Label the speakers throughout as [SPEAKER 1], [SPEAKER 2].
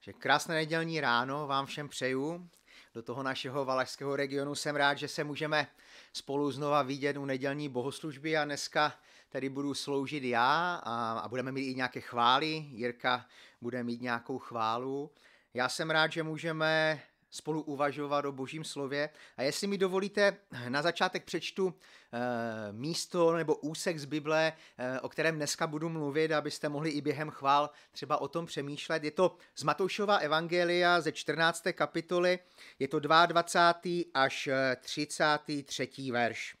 [SPEAKER 1] že krásné nedělní ráno vám všem přeju. Do toho našeho valašského regionu jsem rád, že se můžeme spolu znova vidět u nedělní bohoslužby a dneska tady budu sloužit já a, a budeme mít i nějaké chvály. Jirka bude mít nějakou chválu. Já jsem rád, že můžeme spolu uvažovat o božím slově. A jestli mi dovolíte, na začátek přečtu e, místo nebo úsek z Bible, e, o kterém dneska budu mluvit, abyste mohli i během chvál třeba o tom přemýšlet. Je to z Matoušova evangelia ze 14. kapitoly, je to 22. až 33. Eh, verš.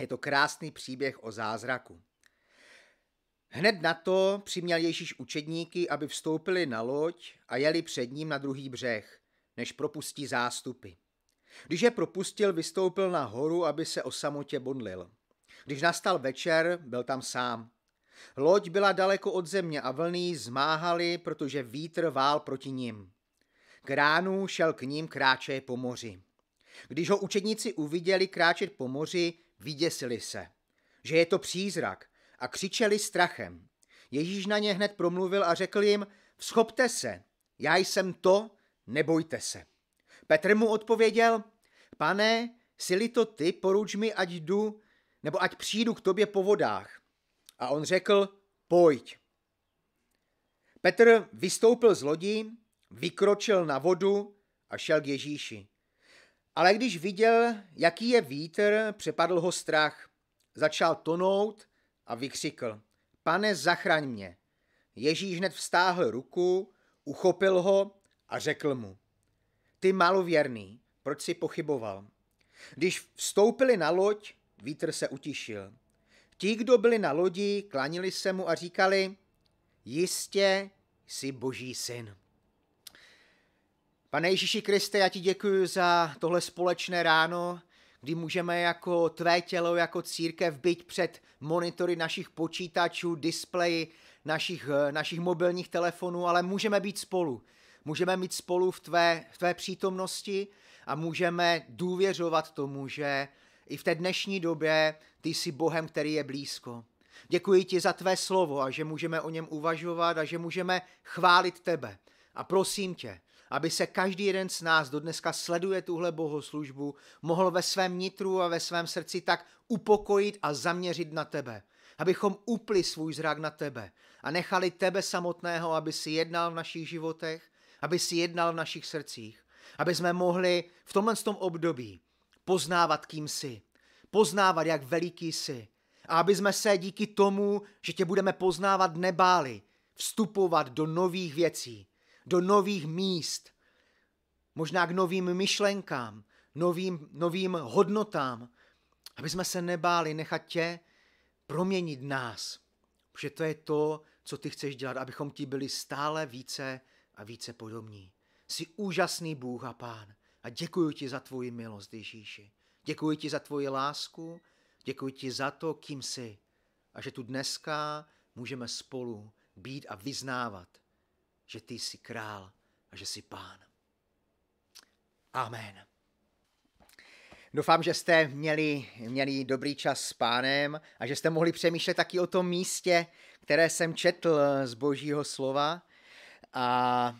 [SPEAKER 1] Je to krásný příběh o zázraku. Hned na to přiměl Ježíš učedníky, aby vstoupili na loď a jeli před ním na druhý břeh než propustí zástupy. Když je propustil, vystoupil na horu, aby se o samotě bodlil. Když nastal večer, byl tam sám. Loď byla daleko od země a vlny zmáhaly, protože vítr vál proti ním. K ránu šel k ním kráče po moři. Když ho učedníci uviděli kráčet po moři, vyděsili se, že je to přízrak a křičeli strachem. Ježíš na ně hned promluvil a řekl jim, vzchopte se, já jsem to, nebojte se. Petr mu odpověděl, pane, sili to ty, poruč mi, ať jdu, nebo ať přijdu k tobě po vodách. A on řekl, pojď. Petr vystoupil z lodi, vykročil na vodu a šel k Ježíši. Ale když viděl, jaký je vítr, přepadl ho strach. Začal tonout a vykřikl, pane, zachraň mě. Ježíš hned vstáhl ruku, uchopil ho a řekl mu, ty malověrný, proč si pochyboval? Když vstoupili na loď, vítr se utišil. Ti, kdo byli na lodi, klanili se mu a říkali, jistě jsi boží syn. Pane Ježíši Kriste, já ti děkuji za tohle společné ráno, kdy můžeme jako tvé tělo, jako církev být před monitory našich počítačů, displeji, našich, našich mobilních telefonů, ale můžeme být spolu můžeme mít spolu v tvé, v tvé přítomnosti a můžeme důvěřovat tomu, že i v té dnešní době ty jsi Bohem, který je blízko. Děkuji ti za tvé slovo a že můžeme o něm uvažovat a že můžeme chválit tebe. A prosím tě, aby se každý jeden z nás, do dneska sleduje tuhle bohoslužbu, mohl ve svém nitru a ve svém srdci tak upokojit a zaměřit na tebe. Abychom upli svůj zrak na tebe a nechali tebe samotného, aby si jednal v našich životech aby si jednal v našich srdcích, aby jsme mohli v tomhle tom období poznávat, kým jsi, poznávat, jak veliký jsi. A aby jsme se díky tomu, že tě budeme poznávat, nebáli vstupovat do nových věcí, do nových míst, možná k novým myšlenkám, novým, novým hodnotám, aby jsme se nebáli nechat tě proměnit nás. Protože to je to, co ty chceš dělat, abychom ti byli stále více a více podobní. Jsi úžasný Bůh a Pán a děkuji ti za tvoji milost, Ježíši. Děkuji ti za tvoji lásku, děkuji ti za to, kým jsi a že tu dneska můžeme spolu být a vyznávat, že ty jsi král a že jsi pán. Amen. Doufám, že jste měli, měli dobrý čas s pánem a že jste mohli přemýšlet taky o tom místě, které jsem četl z božího slova. A,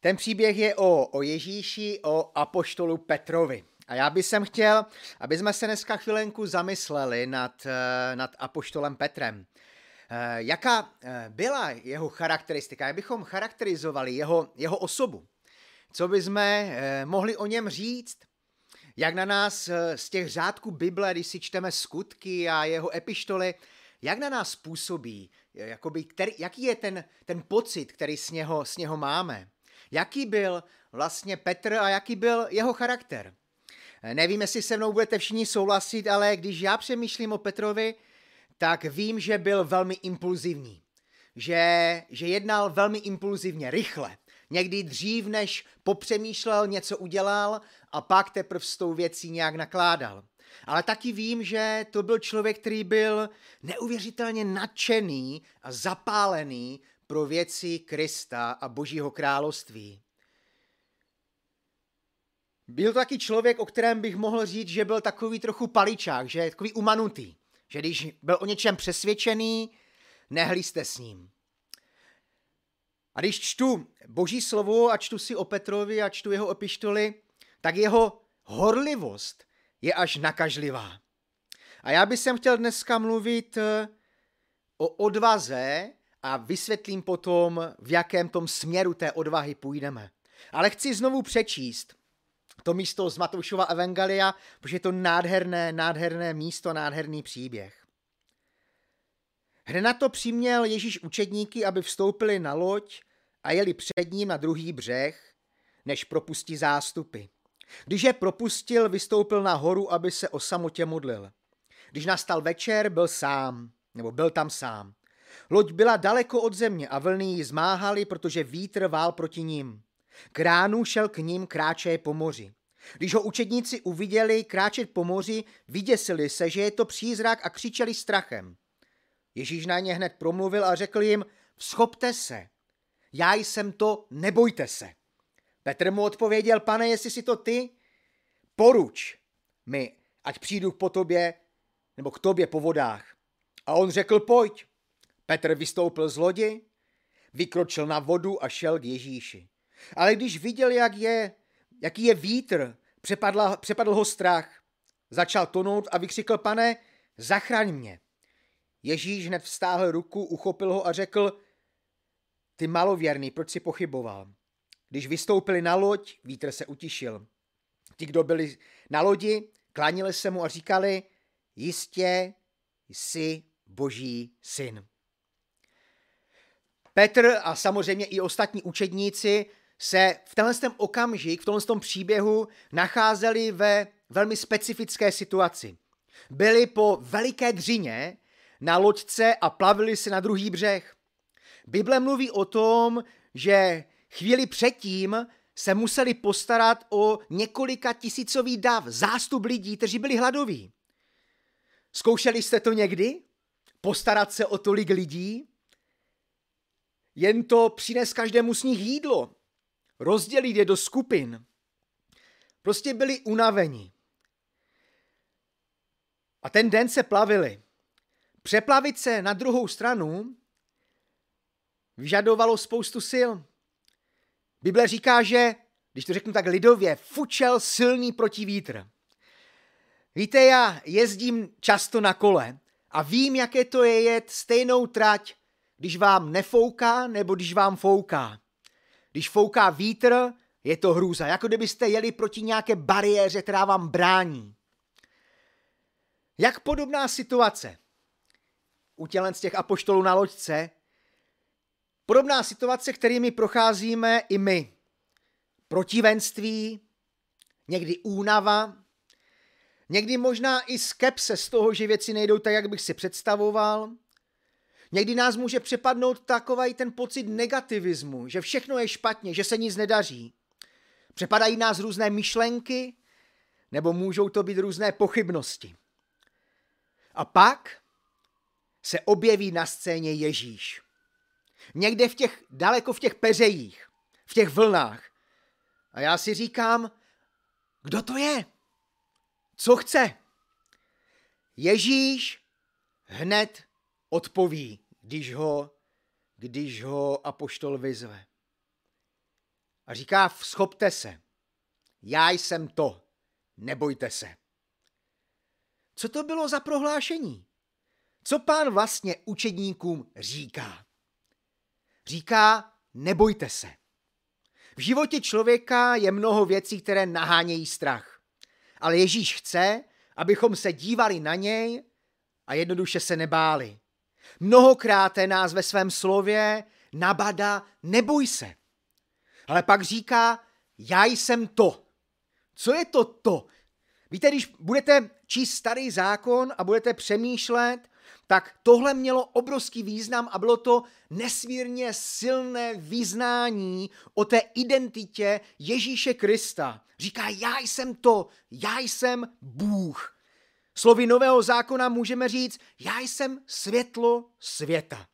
[SPEAKER 1] ten příběh je o, o Ježíši, o apoštolu Petrovi. A já bych sem chtěl, aby jsme se dneska chvilenku zamysleli nad, e, nad apoštolem Petrem. E, jaká e, byla jeho charakteristika, jak bychom charakterizovali jeho, jeho osobu? Co bychom mohli o něm říct? Jak na nás z těch řádků Bible, když si čteme skutky a jeho epištoly, jak na nás působí, jakoby, který, jaký je ten, ten pocit, který s něho, s něho máme. Jaký byl vlastně Petr a jaký byl jeho charakter. Nevím, jestli se mnou budete všichni souhlasit, ale když já přemýšlím o Petrovi, tak vím, že byl velmi impulzivní. Že, že jednal velmi impulzivně, rychle. Někdy dřív, než popřemýšlel, něco udělal a pak teprve s tou věcí nějak nakládal. Ale taky vím, že to byl člověk, který byl neuvěřitelně nadšený a zapálený pro věci Krista a Božího království. Byl to taky člověk, o kterém bych mohl říct, že byl takový trochu paličák, že je takový umanutý. Že když byl o něčem přesvědčený, nehli jste s ním. A když čtu boží slovo a čtu si o Petrovi a čtu jeho epištoly, tak jeho horlivost je až nakažlivá. A já bych chtěl dneska mluvit eh, o odvaze a vysvětlím potom, v jakém tom směru té odvahy půjdeme. Ale chci znovu přečíst to místo z Matoušova Evangelia, protože je to nádherné, nádherné místo, nádherný příběh. Hned na to přiměl Ježíš učedníky, aby vstoupili na loď a jeli před ním na druhý břeh, než propustí zástupy. Když je propustil, vystoupil na horu, aby se o samotě modlil. Když nastal večer, byl sám, nebo byl tam sám. Loď byla daleko od země a vlny ji zmáhaly, protože vítr vál proti ním. K ránu šel k ním kráče po moři. Když ho učedníci uviděli kráčet po moři, vyděsili se, že je to přízrak a křičeli strachem. Ježíš na ně hned promluvil a řekl jim, vzchopte se, já jsem to, nebojte se. Petr mu odpověděl, pane, jestli si to ty, poruč mi, ať přijdu po tobě, nebo k tobě po vodách. A on řekl, pojď. Petr vystoupil z lodi, vykročil na vodu a šel k Ježíši. Ale když viděl, jak je, jaký je vítr, přepadl, přepadl ho strach. Začal tonout a vykřikl, pane, zachraň mě. Ježíš hned vstáhl ruku, uchopil ho a řekl, ty malověrný, proč si pochyboval? Když vystoupili na loď, vítr se utišil. Ti, kdo byli na lodi, klánili se mu a říkali, jistě jsi boží syn. Petr a samozřejmě i ostatní učedníci se v tenhle okamžik, v tomhle příběhu nacházeli ve velmi specifické situaci. Byli po veliké dřině na loďce a plavili se na druhý břeh. Bible mluví o tom, že chvíli předtím se museli postarat o několika tisícový dav, zástup lidí, kteří byli hladoví. Zkoušeli jste to někdy? Postarat se o tolik lidí? Jen to přines každému z nich jídlo. Rozdělit je do skupin. Prostě byli unaveni. A ten den se plavili. Přeplavit se na druhou stranu vyžadovalo spoustu sil. Bible říká, že, když to řeknu tak lidově, fučel silný protivítr. Víte, já jezdím často na kole a vím, jaké to je jet stejnou trať, když vám nefouká nebo když vám fouká. Když fouká vítr, je to hrůza, jako kdybyste jeli proti nějaké bariéře, která vám brání. Jak podobná situace u tělen z těch apoštolů na loďce, podobná situace, kterými procházíme i my. Protivenství, někdy únava, někdy možná i skepse z toho, že věci nejdou tak, jak bych si představoval. Někdy nás může přepadnout takový ten pocit negativismu, že všechno je špatně, že se nic nedaří. Přepadají nás různé myšlenky, nebo můžou to být různé pochybnosti. A pak se objeví na scéně Ježíš. Někde v těch, daleko v těch peřejích, v těch vlnách. A já si říkám, kdo to je? Co chce? Ježíš hned odpoví, když ho, když ho apoštol vyzve. A říká, schopte se, já jsem to, nebojte se. Co to bylo za prohlášení? Co pán vlastně učedníkům říká? Říká, nebojte se. V životě člověka je mnoho věcí, které nahánějí strach. Ale Ježíš chce, abychom se dívali na něj a jednoduše se nebáli. Mnohokrát nás ve svém slově nabada, neboj se. Ale pak říká, já jsem to. Co je to to? Víte, když budete číst starý zákon a budete přemýšlet tak tohle mělo obrovský význam a bylo to nesmírně silné význání o té identitě Ježíše Krista. Říká, já jsem to, já jsem Bůh. Slovy nového zákona můžeme říct, já jsem světlo světa.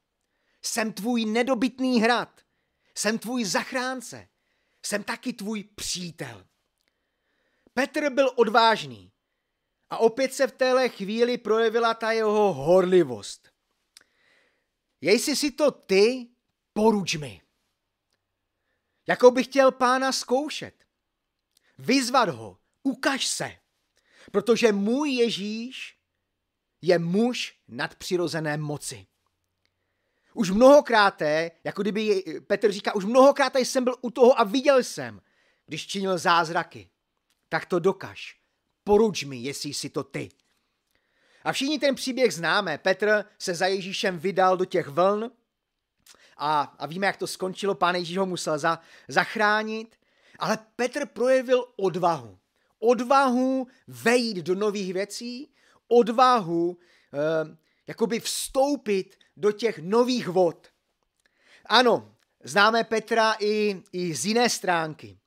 [SPEAKER 1] Jsem tvůj nedobytný hrad. Jsem tvůj zachránce. Jsem taky tvůj přítel. Petr byl odvážný. A opět se v téhle chvíli projevila ta jeho horlivost. Jestli si to ty, poruč mi. Jako by chtěl pána zkoušet. Vyzvat ho. Ukaž se. Protože můj Ježíš je muž nadpřirozené moci. Už mnohokrát, jako kdyby Petr říká, už mnohokrát jsem byl u toho a viděl jsem, když činil zázraky. Tak to dokaž. Poruč mi, jestli jsi to ty. A všichni ten příběh známe. Petr se za Ježíšem vydal do těch vln a, a víme, jak to skončilo. Pán Ježíš ho musel za, zachránit. Ale Petr projevil odvahu. Odvahu vejít do nových věcí, odvahu eh, jakoby vstoupit do těch nových vod. Ano, známe Petra i, i z jiné stránky.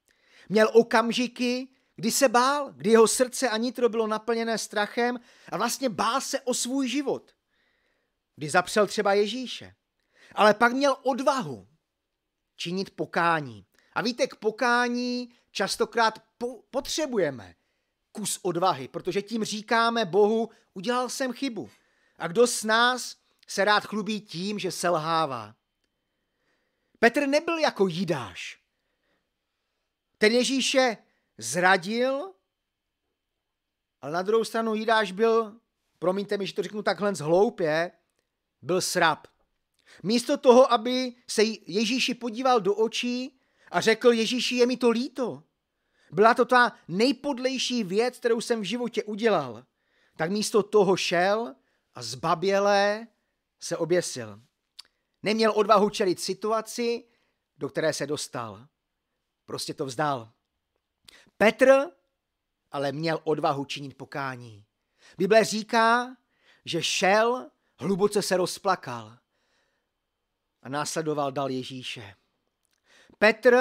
[SPEAKER 1] Měl okamžiky, kdy se bál, kdy jeho srdce a nitro bylo naplněné strachem a vlastně bál se o svůj život. Kdy zapřel třeba Ježíše. Ale pak měl odvahu činit pokání. A víte, k pokání častokrát po- potřebujeme kus odvahy, protože tím říkáme Bohu, udělal jsem chybu. A kdo z nás se rád chlubí tím, že selhává? Petr nebyl jako Jidáš. Ten Ježíše zradil, ale na druhou stranu Jidáš byl, promiňte mi, že to řeknu takhle zhloupě, byl srab. Místo toho, aby se Ježíši podíval do očí a řekl, Ježíši, je mi to líto. Byla to ta nejpodlejší věc, kterou jsem v životě udělal. Tak místo toho šel a zbabělé se oběsil. Neměl odvahu čelit situaci, do které se dostal. Prostě to vzdal. Petr ale měl odvahu činit pokání. Bible říká, že šel, hluboce se rozplakal a následoval dal Ježíše. Petr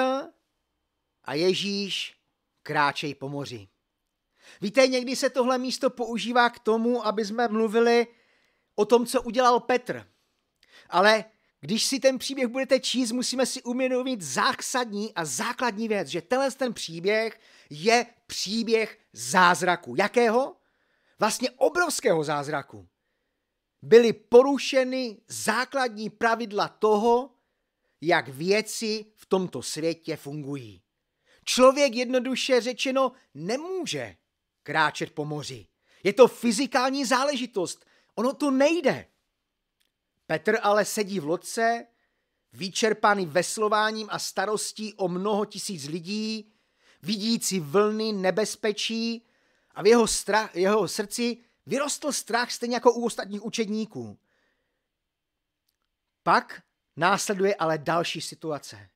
[SPEAKER 1] a Ježíš kráčej po moři. Víte, někdy se tohle místo používá k tomu, aby jsme mluvili o tom, co udělal Petr. Ale když si ten příběh budete číst, musíme si umědomit zásadní a základní věc, že tenhle ten příběh je příběh zázraku. Jakého? Vlastně obrovského zázraku. Byly porušeny základní pravidla toho, jak věci v tomto světě fungují. Člověk jednoduše řečeno nemůže kráčet po moři. Je to fyzikální záležitost. Ono to nejde. Petr ale sedí v lodce, vyčerpaný veslováním a starostí o mnoho tisíc lidí, vidící vlny nebezpečí a v jeho, strach, jeho srdci vyrostl strach stejně jako u ostatních učedníků. Pak následuje ale další situace.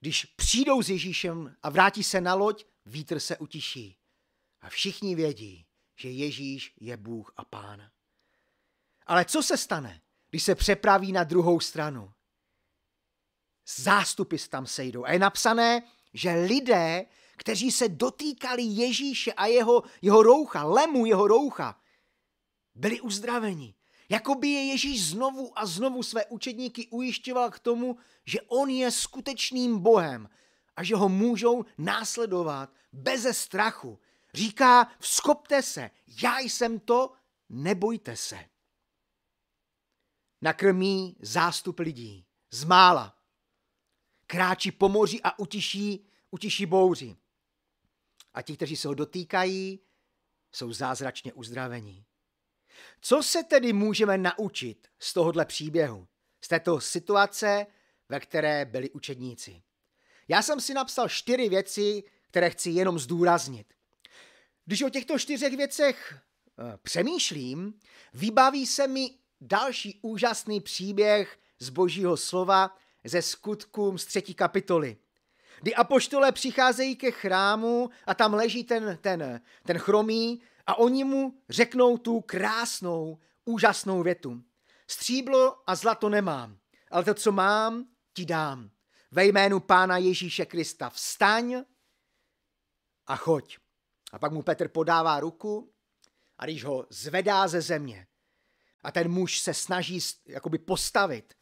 [SPEAKER 1] Když přijdou s Ježíšem a vrátí se na loď, vítr se utiší. A všichni vědí, že Ježíš je Bůh a Pán. Ale co se stane, když se přepraví na druhou stranu? Zástupy tam sejdou. A je napsané, že lidé, kteří se dotýkali Ježíše a jeho, jeho roucha, lemu jeho roucha, byli uzdraveni. Jakoby je Ježíš znovu a znovu své učedníky ujišťoval k tomu, že on je skutečným Bohem a že ho můžou následovat beze strachu. Říká, vzkopte se, já jsem to, nebojte se. Nakrmí zástup lidí, z mála. Kráčí po moři a utiší, utiší bouři. A ti, kteří se ho dotýkají, jsou zázračně uzdravení. Co se tedy můžeme naučit z tohohle příběhu, z této situace, ve které byli učedníci? Já jsem si napsal čtyři věci, které chci jenom zdůraznit. Když o těchto čtyřech věcech eh, přemýšlím, vybaví se mi další úžasný příběh z božího slova ze skutkům z třetí kapitoly. Kdy apoštole přicházejí ke chrámu a tam leží ten, ten, ten chromý a oni mu řeknou tu krásnou, úžasnou větu. Stříblo a zlato nemám, ale to, co mám, ti dám. Ve jménu Pána Ježíše Krista vstaň a choď. A pak mu Petr podává ruku a když ho zvedá ze země a ten muž se snaží jakoby postavit,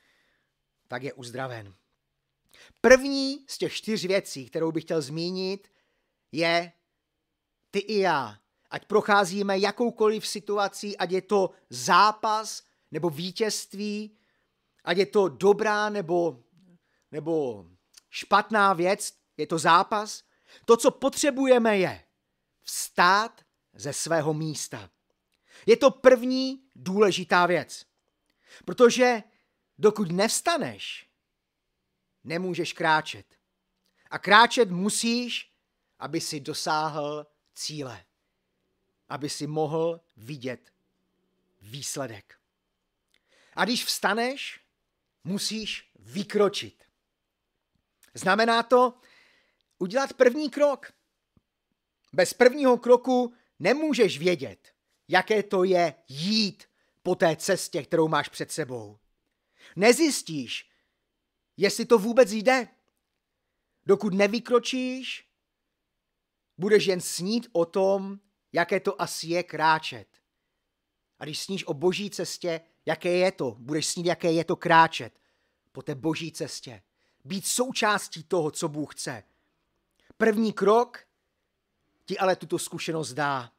[SPEAKER 1] tak je uzdraven. První z těch čtyř věcí, kterou bych chtěl zmínit, je ty i já. Ať procházíme jakoukoliv situací, ať je to zápas nebo vítězství, ať je to dobrá nebo, nebo špatná věc, je to zápas. To, co potřebujeme, je vstát ze svého místa. Je to první důležitá věc. Protože dokud nevstaneš, nemůžeš kráčet. A kráčet musíš, aby si dosáhl cíle. Aby si mohl vidět výsledek. A když vstaneš, musíš vykročit. Znamená to udělat první krok. Bez prvního kroku nemůžeš vědět, jaké to je jít po té cestě, kterou máš před sebou. Nezjistíš, jestli to vůbec jde. Dokud nevykročíš, budeš jen snít o tom, jaké to asi je kráčet. A když sníš o boží cestě, jaké je to, budeš snít, jaké je to kráčet po té boží cestě. Být součástí toho, co Bůh chce. První krok ti ale tuto zkušenost dá.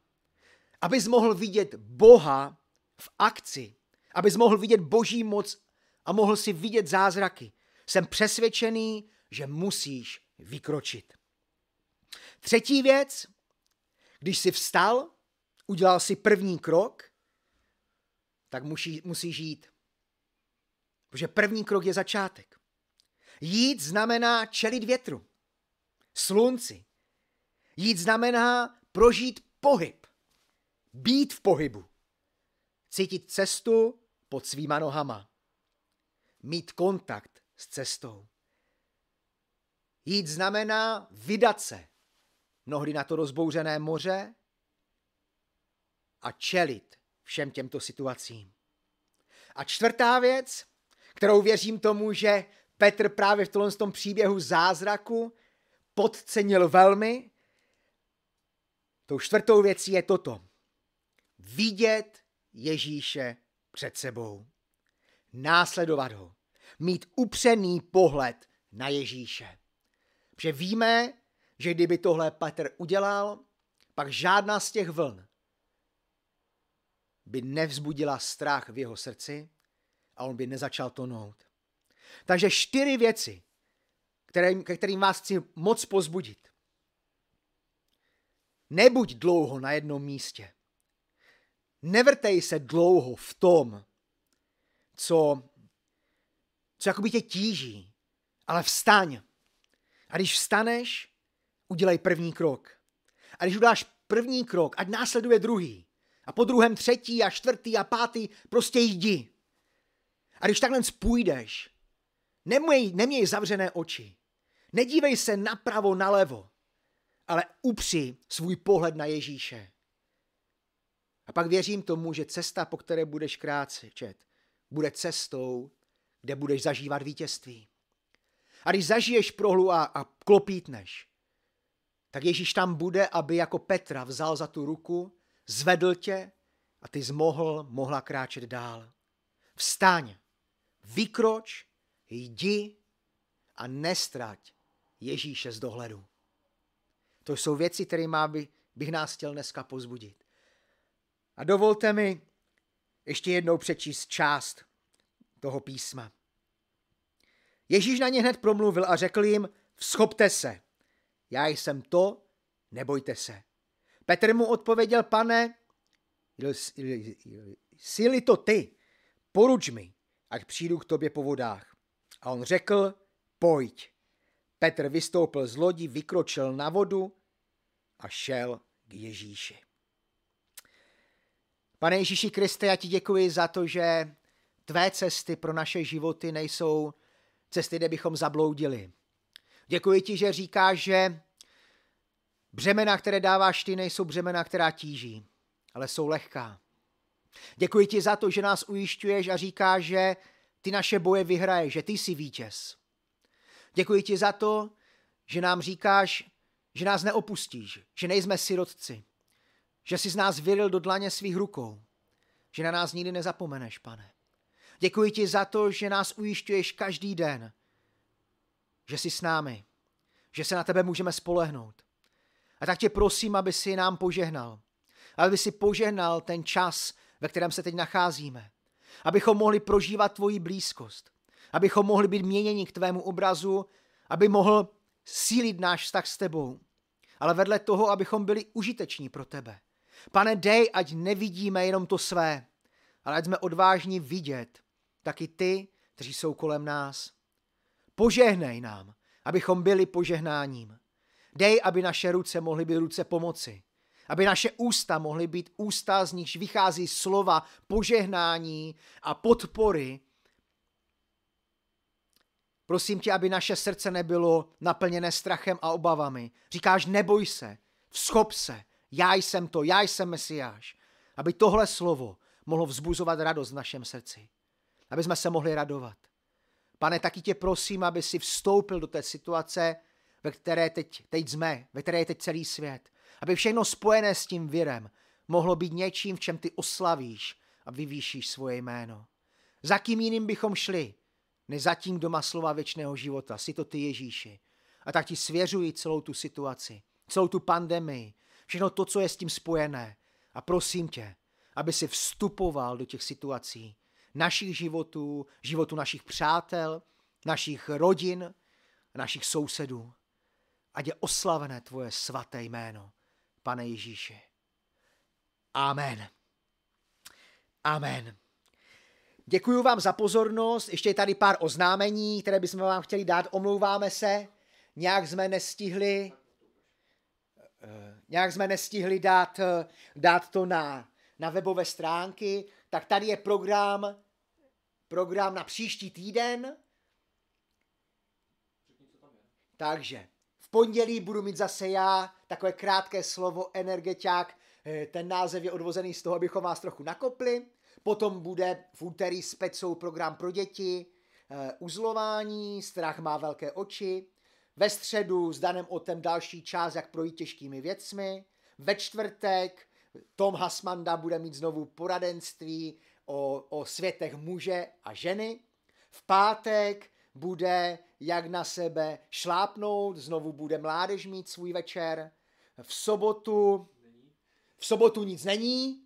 [SPEAKER 1] Abys mohl vidět Boha v akci, abys mohl vidět boží moc a mohl si vidět zázraky. Jsem přesvědčený, že musíš vykročit. Třetí věc, když jsi vstal, udělal si první krok, tak musí, musíš jít. Protože první krok je začátek. Jít znamená čelit větru, slunci. Jít znamená prožít pohyb, být v pohybu, cítit cestu pod svýma nohama, mít kontakt s cestou. Jít znamená vydat se mnohdy na to rozbouřené moře a čelit všem těmto situacím. A čtvrtá věc, kterou věřím tomu, že Petr právě v tomhle tom příběhu zázraku podcenil velmi, tou čtvrtou věcí je toto. Vidět Ježíše před sebou. Následovat ho. Mít upřený pohled na Ježíše. Protože víme, že kdyby tohle Petr udělal, pak žádná z těch vln by nevzbudila strach v jeho srdci a on by nezačal tonout. Takže čtyři věci, které, ke kterým vás chci moc pozbudit. Nebuď dlouho na jednom místě. Nevrtej se dlouho v tom, co, co jakoby tě tíží, ale vstaň. A když vstaneš, udělej první krok. A když udáš první krok, ať následuje druhý. A po druhém třetí a čtvrtý a pátý, prostě jdi. A když takhle půjdeš, neměj, neměj zavřené oči. Nedívej se napravo, nalevo, ale upři svůj pohled na Ježíše. A pak věřím tomu, že cesta, po které budeš kráčet, bude cestou, kde budeš zažívat vítězství. A když zažiješ prohlu a, a klopítneš, tak Ježíš tam bude, aby jako Petra vzal za tu ruku, zvedl tě a ty zmohl, mohla kráčet dál. Vstaň, vykroč, jdi a nestrať Ježíše z dohledu. To jsou věci, které má by, bych nás chtěl dneska pozbudit. A dovolte mi ještě jednou přečíst část toho písma. Ježíš na ně hned promluvil a řekl jim, vzchopte se, já jsem to, nebojte se. Petr mu odpověděl, pane, jsi to ty, poruč mi, ať přijdu k tobě po vodách. A on řekl, pojď. Petr vystoupil z lodi, vykročil na vodu a šel k Ježíši. Pane Ježíši Kriste, já ti děkuji za to, že tvé cesty pro naše životy nejsou cesty, kde bychom zabloudili. Děkuji ti, že říkáš, že břemena, které dáváš ty, nejsou břemena, která tíží, ale jsou lehká. Děkuji ti za to, že nás ujišťuješ a říkáš, že ty naše boje vyhraješ, že ty jsi vítěz. Děkuji ti za to, že nám říkáš, že nás neopustíš, že nejsme sirotci, že jsi z nás vyril do dlaně svých rukou, že na nás nikdy nezapomeneš, pane. Děkuji ti za to, že nás ujišťuješ každý den, že jsi s námi, že se na tebe můžeme spolehnout. A tak tě prosím, aby si nám požehnal. Aby si požehnal ten čas, ve kterém se teď nacházíme. Abychom mohli prožívat tvoji blízkost. Abychom mohli být měněni k tvému obrazu aby mohl sílit náš vztah s tebou, ale vedle toho, abychom byli užiteční pro tebe. Pane, dej, ať nevidíme jenom to své, ale ať jsme odvážní vidět taky ty, kteří jsou kolem nás. Požehnej nám, abychom byli požehnáním. Dej, aby naše ruce mohly být ruce pomoci. Aby naše ústa mohly být ústa, z nichž vychází slova požehnání a podpory. Prosím tě, aby naše srdce nebylo naplněné strachem a obavami. Říkáš, neboj se, vzchop se, já jsem to, já jsem Mesiáš. Aby tohle slovo mohlo vzbuzovat radost v našem srdci. Aby jsme se mohli radovat. Pane, taky tě prosím, aby si vstoupil do té situace, ve které teď, teď jsme, ve které je teď celý svět. Aby všechno spojené s tím virem mohlo být něčím, v čem ty oslavíš a vyvýšíš svoje jméno. Za kým jiným bychom šli, než za tím, kdo má slova věčného života. Si to ty Ježíši. A tak ti svěřuji celou tu situaci, celou tu pandemii, všechno to, co je s tím spojené. A prosím tě, aby si vstupoval do těch situací našich životů, životu našich přátel, našich rodin, našich sousedů. Ať je oslavené tvoje svaté jméno, pane Ježíši. Amen. Amen. Děkuji vám za pozornost. Ještě je tady pár oznámení, které bychom vám chtěli dát. Omlouváme se. Nějak jsme nestihli nějak jsme nestihli dát, eh, dát to na, na webové stránky, tak tady je program, program na příští týden. Takže v pondělí budu mít zase já takové krátké slovo energeťák. Eh, ten název je odvozený z toho, abychom vás trochu nakopli. Potom bude v úterý specou program pro děti, eh, uzlování, strach má velké oči. Ve středu s Danem Otem další část, jak projít těžkými věcmi. Ve čtvrtek Tom Hasmanda bude mít znovu poradenství o, o světech muže a ženy. V pátek bude jak na sebe šlápnout, znovu bude mládež mít svůj večer. V sobotu, v sobotu nic není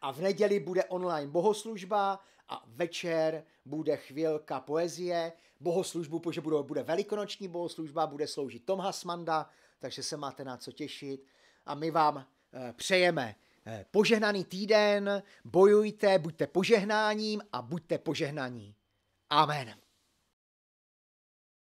[SPEAKER 1] a v neděli bude online bohoslužba a večer bude chvilka poezie. Bohoslužbu, protože bude, bude velikonoční bohoslužba, bude sloužit Tom Hasmanda, takže se máte na co těšit. A my vám eh, přejeme eh, požehnaný týden, bojujte, buďte požehnáním a buďte požehnaní. Amen.